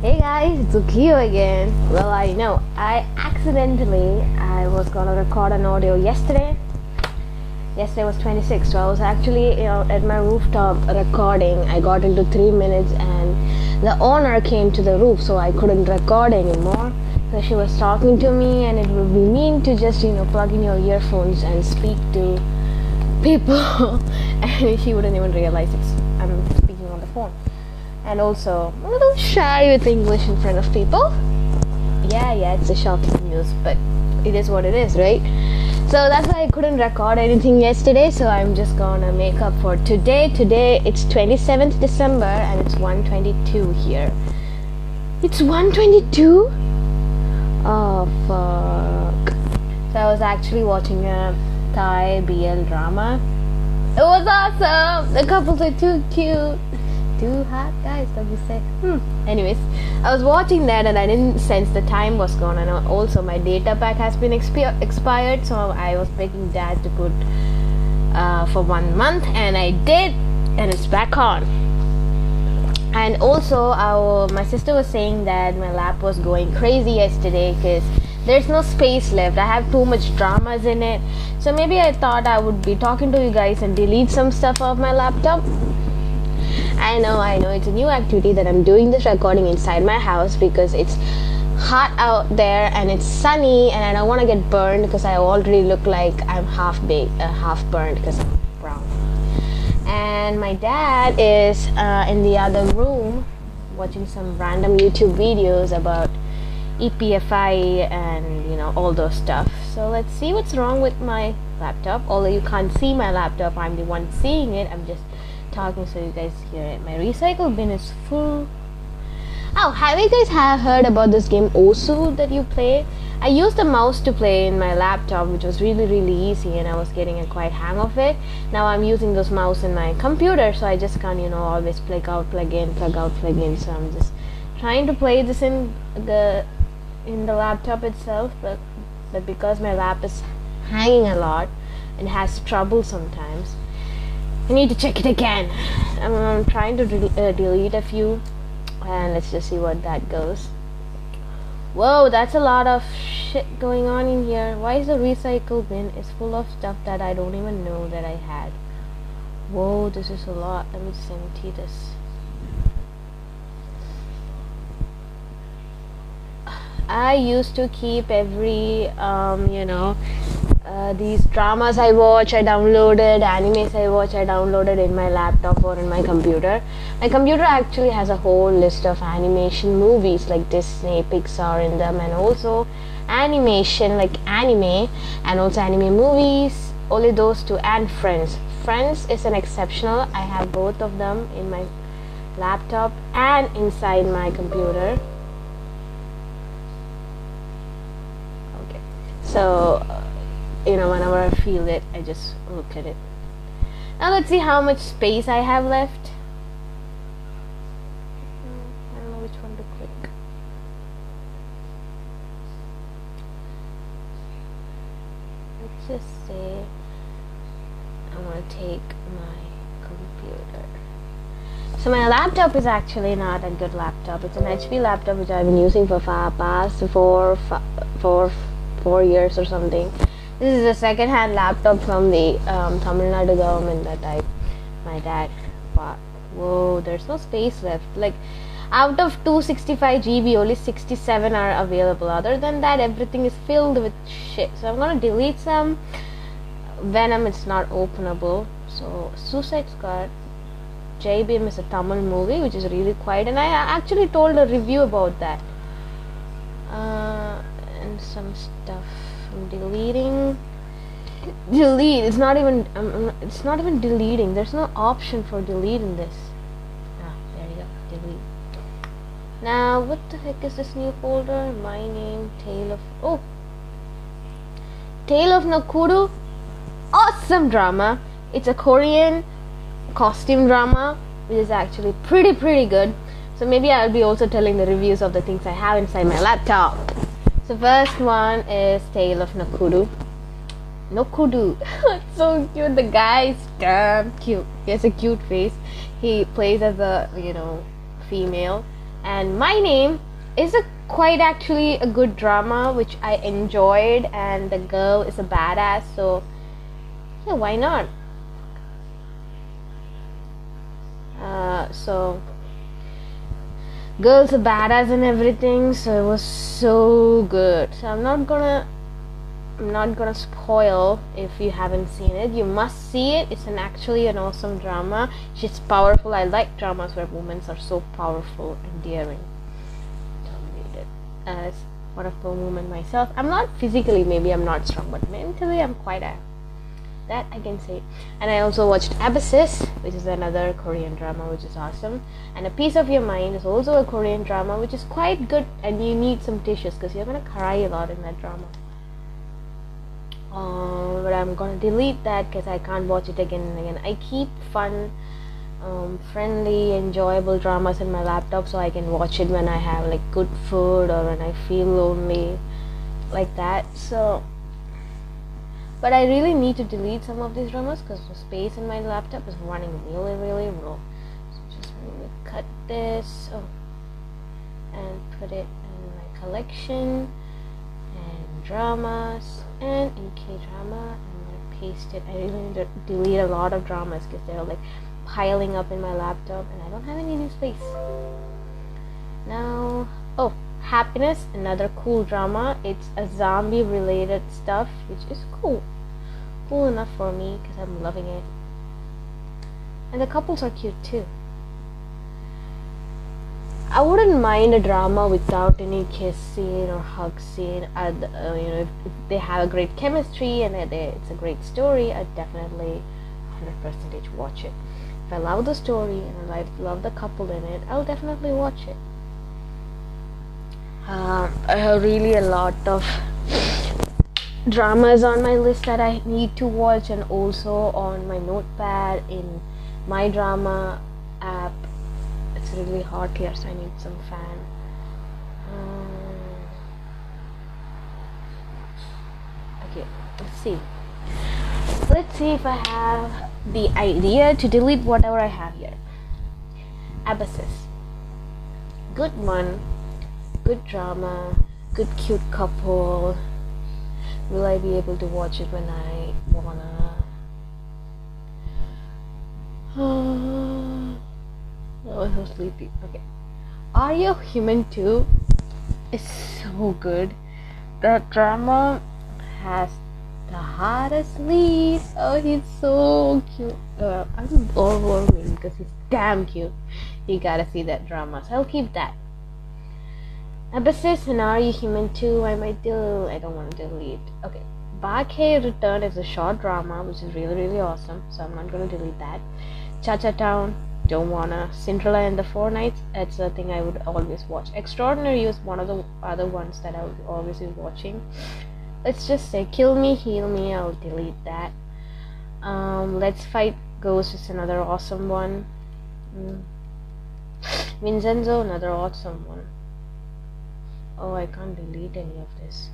Hey guys, it's Ukio again. Well, I know I accidentally I was gonna record an audio yesterday. Yesterday was 26, so I was actually you know, at my rooftop recording. I got into three minutes, and the owner came to the roof, so I couldn't record anymore. So she was talking to me, and it would be mean to just you know plug in your earphones and speak to people, and she wouldn't even realize it's I'm speaking on the phone and also a little shy with English in front of people. Yeah, yeah, it's a shocking news, but it is what it is, right? So that's why I couldn't record anything yesterday, so I'm just gonna make up for today. Today it's 27th December and it's 122 here. It's 122? Oh fuck. So I was actually watching a Thai BL drama. It was awesome! The couples are too cute too hot guys don't you say? Hmm. Anyways i was watching that and i didn't sense the time was gone. And also my data pack has been expi- expired so i was begging dad to put uh, for one month and i did and it's back on. And also our my sister was saying that my lap was going crazy yesterday because there's no space left. I have too much dramas in it. So maybe i thought i would be talking to you guys and delete some stuff off my laptop I know, I know. It's a new activity that I'm doing this recording inside my house because it's hot out there and it's sunny and I don't want to get burned because I already look like I'm half baked, uh, half burned because I'm brown. And my dad is uh, in the other room watching some random YouTube videos about EPFI and you know all those stuff. So let's see what's wrong with my laptop. Although you can't see my laptop, I'm the one seeing it. I'm just talking so you guys hear it. My recycle bin is full. Oh, have you guys heard about this game Osu that you play? I used a mouse to play in my laptop, which was really really easy, and I was getting a quite hang of it. Now I'm using this mouse in my computer, so I just can't you know always plug out, plug in, plug out, plug in. So I'm just trying to play this in the in the laptop itself, but but because my lap is hanging a lot and has trouble sometimes I need to check it again. I'm, I'm trying to uh, delete a few, and let's just see what that goes. Whoa, that's a lot of shit going on in here. Why is the recycle bin is full of stuff that I don't even know that I had? Whoa, this is a lot. Let me just empty this. I used to keep every, um, you know, uh, these dramas I watch, I downloaded, animes I watch, I downloaded in my laptop or in my computer. My computer actually has a whole list of animation movies like Disney, Pixar in them, and also animation like anime and also anime movies. Only those two and Friends. Friends is an exceptional. I have both of them in my laptop and inside my computer. Okay, so you know whenever I feel it I just look at it. Now let's see how much space I have left. Mm, I don't know which one to click. Let's just say I want to take my computer. So my laptop is actually not a good laptop. It's an HP laptop which I've been using for far past four, four, four years or something this is a second-hand laptop from the um, Tamil Nadu government that I, my dad bought. Whoa, there's no space left. Like, out of 265 GB, only 67 are available. Other than that, everything is filled with shit. So I'm gonna delete some. Venom, it's not openable. So Suicide Squad, JBM is a Tamil movie, which is really quiet, and I actually told a review about that. Uh, and some stuff. I'm deleting. Delete it's not even um, it's not even deleting there's no option for deleting this. Ah there you go delete. Now what the heck is this new folder? My name tale of oh. Tale of nakuru awesome drama. It's a korean costume drama which is actually pretty pretty good. So maybe i'll be also telling the reviews of the things i have inside my laptop so first one is Tale of Nakuru. Nokudu. so cute. The guy is damn cute. He has a cute face. He plays as a you know female. And my name is a quite actually a good drama which I enjoyed, and the girl is a badass. So yeah, why not? Uh, so girls are badass and everything so it was so good. So i'm not gonna i'm not gonna spoil if you haven't seen it. You must see it. It's an actually an awesome drama. She's powerful. I like dramas where women are so powerful and daring. As one of the women myself. I'm not physically maybe i'm not strong but mentally i'm quite a that I can say. And I also watched Abysses, which is another Korean drama, which is awesome. And A Piece of Your Mind is also a Korean drama, which is quite good. And you need some tissues because you're gonna cry a lot in that drama. Uh, but I'm gonna delete that because I can't watch it again and again. I keep fun, um, friendly, enjoyable dramas in my laptop so I can watch it when I have like good food or when I feel lonely, like that. So but I really need to delete some of these dramas because the space in my laptop is running really really low. So just really cut this oh, and put it in my collection and dramas and in K-drama I'm gonna paste it. I really need to delete a lot of dramas because they're like piling up in my laptop and I don't have any new space. Now Happiness, another cool drama. It's a zombie related stuff, which is cool. Cool enough for me because I'm loving it. And the couples are cute too. I wouldn't mind a drama without any kiss scene or hug scene. Uh, you know, if, they have a great chemistry and it's a great story, I'd definitely 100% watch it. If I love the story and I love the couple in it, I'll definitely watch it I have really a lot of dramas on my list that I need to watch, and also on my notepad in my drama app. It's really hot here, so I need some fan. Um, okay, let's see. Let's see if I have the idea to delete whatever I have here. Abysses. Good one good drama, good cute couple. Will I be able to watch it when I wanna? oh, I'm so sleepy. Okay. Are You Human Too? It's so good. That drama has the hottest lead. Oh, he's so cute. Uh, I'm all overwhelming because he's damn cute. You gotta see that drama. So I'll keep that. Abysses and Are You Human Too? I might do. I don't want to delete. Okay. Baekhyun Return is a short drama which is really really awesome, so I'm not gonna delete that. Cha Cha Town, don't wanna. Cinderella and the Four Knights, it's a thing I would always watch. Extraordinary is one of the other ones that I would always be watching. Let's just say Kill Me, Heal Me, I'll delete that. Um, Let's Fight Ghost is another awesome one. Mm. Vincenzo, another awesome one. Oh, I can't delete any of this.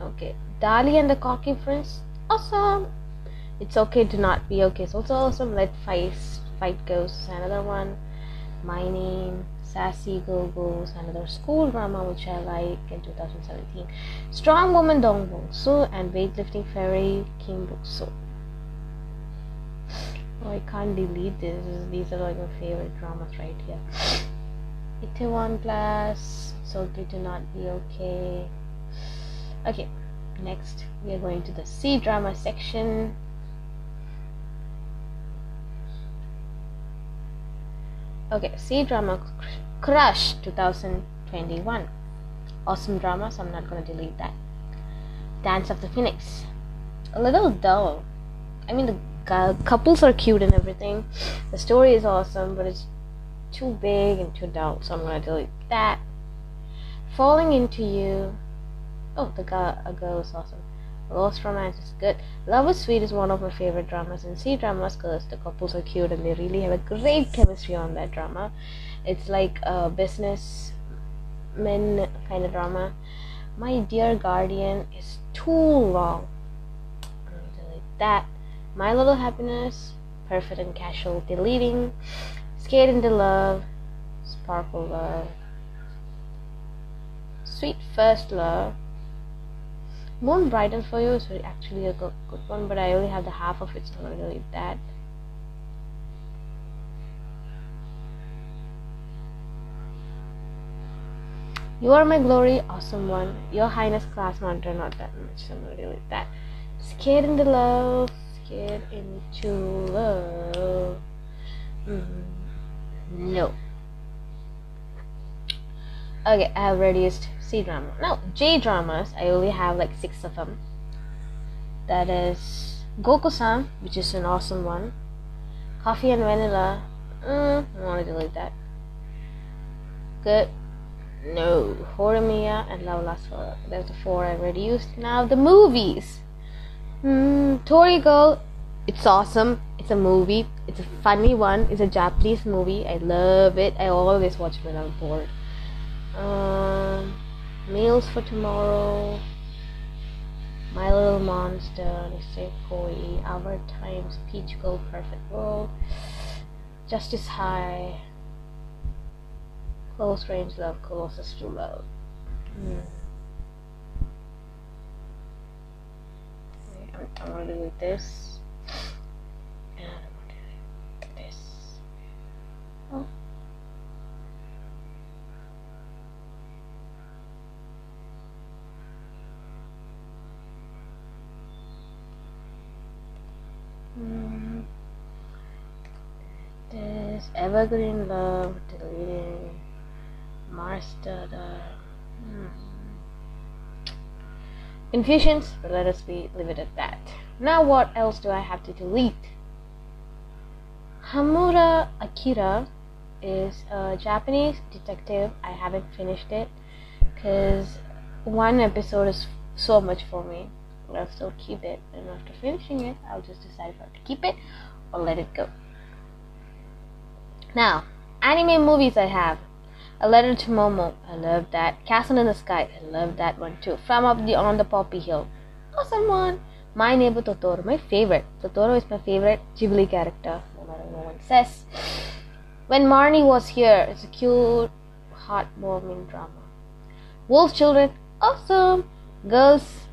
Okay, Dali and the Cocky Prince. Awesome. It's okay to not be okay. So it's awesome. Let fight fight goes another one. My name, Sassy Go Goes, another school drama which I like in 2017. Strong Woman Dong Bong So and Weightlifting Fairy Kim Bok So. Oh, I can't delete this. These are like my favorite dramas right here. Itaewon class so good to not be okay. Okay next we are going to the C drama section. Okay C drama crush 2021 awesome drama so I'm not gonna delete that. Dance of the Phoenix. A little dull. I mean the couples are cute and everything. The story is awesome but it's too big and too dull, so I'm gonna delete that. Falling into you. Oh, the girl, a girl is awesome. Lost Romance is good. Love is Sweet is one of my favorite dramas, and C dramas because the couples are cute and they really have a great chemistry on that drama. It's like a business men kind of drama. My Dear Guardian is too long. I'm delete that. My Little Happiness, perfect and casual, deleting. Skate into Love, Sparkle Love, Sweet First Love. Won't Brighten for You is actually a good, one, but I only have the half of it, so I'm gonna that. You are my glory, awesome one. Your Highness class monitor, not that much, so I'm gonna leave that. Skate into Love, Skate into Love. Mm, no. Okay, I have reduced C drama. Now, J dramas, I only have like six of them. That is Gokusen, which is an awesome one. Coffee and Vanilla. Mm, I want to delete that. Good. No. Horimiya and Love Last Forever. There's the four I already used. Now the movies. Mm, Tori Girl. It's awesome. It's a movie. It's a funny one. It's a Japanese movie. I love it. I always watch when I'm bored. Um, Meals for Tomorrow, My Little Monster, Nisekoi, Our Times, Peach Girl, Perfect World, Justice High, Close Range Love, Closest to Love. Hmm. I'm gonna do this. Evergreen Love deleting the hmm. Confusions, but let us be leave it at that. Now what else do I have to delete? Hamura Akira is a Japanese detective. I haven't finished it because one episode is so much for me. I'll still keep it, and after finishing it, I'll just decide if I have to keep it or let it go. Now, anime movies I have. A Letter to Momo, I love that. Castle in the Sky, I love that one too. From Up the On the Poppy Hill, awesome one. My Neighbor Totoro, my favorite. Totoro is my favorite Ghibli character, no matter what one says. When Marnie was here, it's a cute, heartwarming drama. Wolf Children, awesome. Girls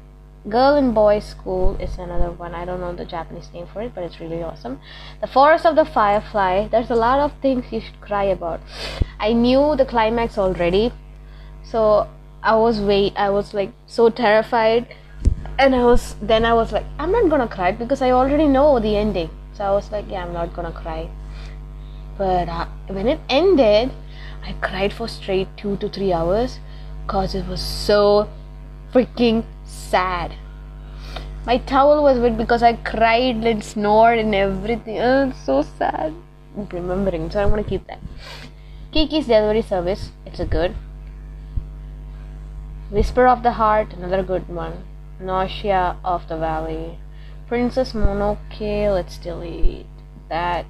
Girl and Boy School is another one. I don't know the Japanese name for it, but it's really awesome. The Forest of the Firefly. There's a lot of things you should cry about. I knew the climax already, so I was wait. I was like so terrified, and I was then I was like, I'm not gonna cry because I already know the ending. So I was like, yeah, I'm not gonna cry. But uh, when it ended, I cried for straight two to three hours because it was so freaking sad. My towel was wet because I cried and snored and everything. Oh, so sad. I'm remembering, so I'm gonna keep that. Kiki's Delivery Service, it's a good. Whisper of the Heart, another good one. Nausicaä of the Valley. Princess Mononoke, let's delete that.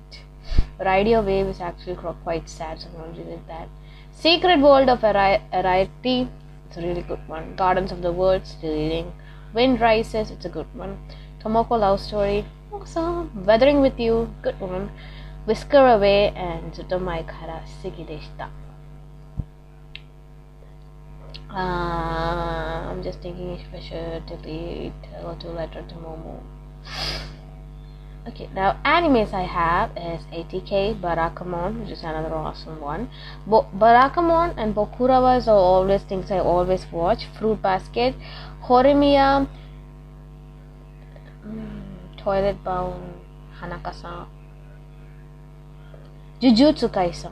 Radio Wave is actually quite sad, so I'm gonna delete that. Secret World of Arrietty, it's a really good one. Gardens of the world, still deleting. Wind Rises, it's a good one. Tamako Love Story, awesome. Weathering with You, good one. Whisker Away and Zutomai Kara Sugi deshita. Uh, I'm just thinking if I should delete Hello to Letter to Momo. Okay, now animes I have is ATK, Barakamon, which is another awesome one. Bo- Barakamon and Bokurawas are always things I always watch. Fruit Basket, Horimiya, mm, Toilet Bound, Hanakasa, Jujutsu Kaisen,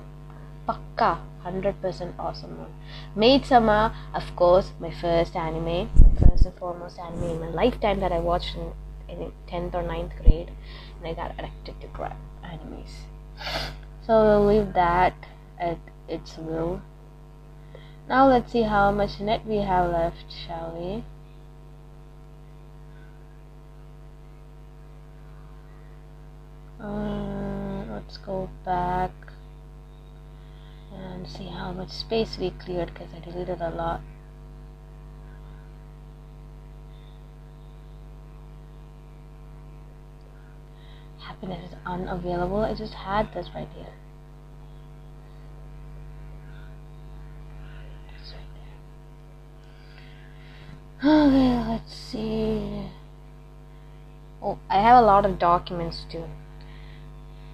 Pakka, 100% awesome one. Maid Sama, of course, my first anime, first and foremost anime in my lifetime that I watched in in 10th or 9th grade and I got addicted to crap animes. So we'll leave that at its will. Now let's see how much net we have left, shall we? Uh, let's go back and see how much space we cleared because I deleted a lot. happiness is unavailable. I just had this right here. There. Okay, let's see. Oh, I have a lot of documents too.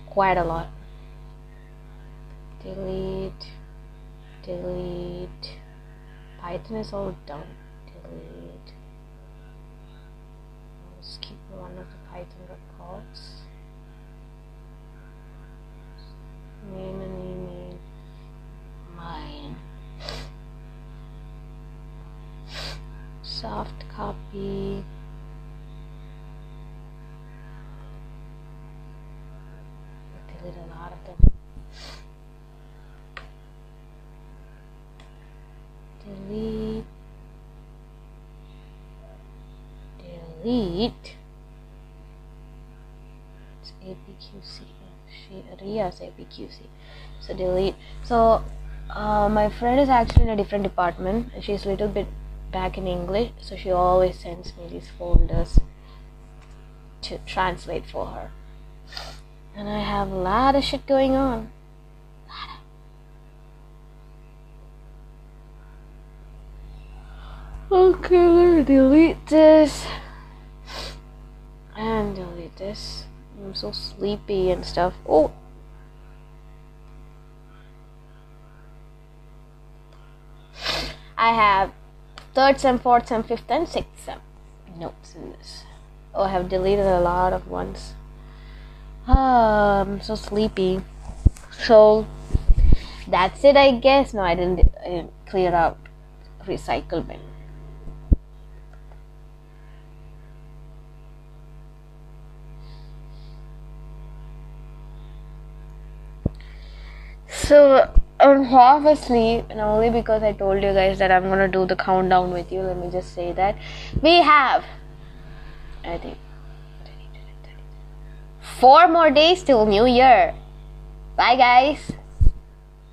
Quite a lot. Delete. Delete. Python is all done. Delete. Let's keep one of the Python records. Mine. Soft copy. Delete a lot of them. Delete. Delete. It's APQC. She Ria's APQC. So delete. So uh, my friend is actually in a different department. She's a little bit back in English, so she always sends me these folders to translate for her. And I have a lot of shit going on. Okay, delete this. And delete this. I'm so sleepy and stuff. Oh! I have third sem, fourth sem, fifth and sixth notes in this. Oh, I have deleted a lot of ones. Ah, I'm so sleepy. So that's it, I guess. No, I didn't, I didn't clear out recycle bin. So I'm half asleep, and only because I told you guys that I'm gonna do the countdown with you. Let me just say that we have, I think, four more days till New Year. Bye, guys.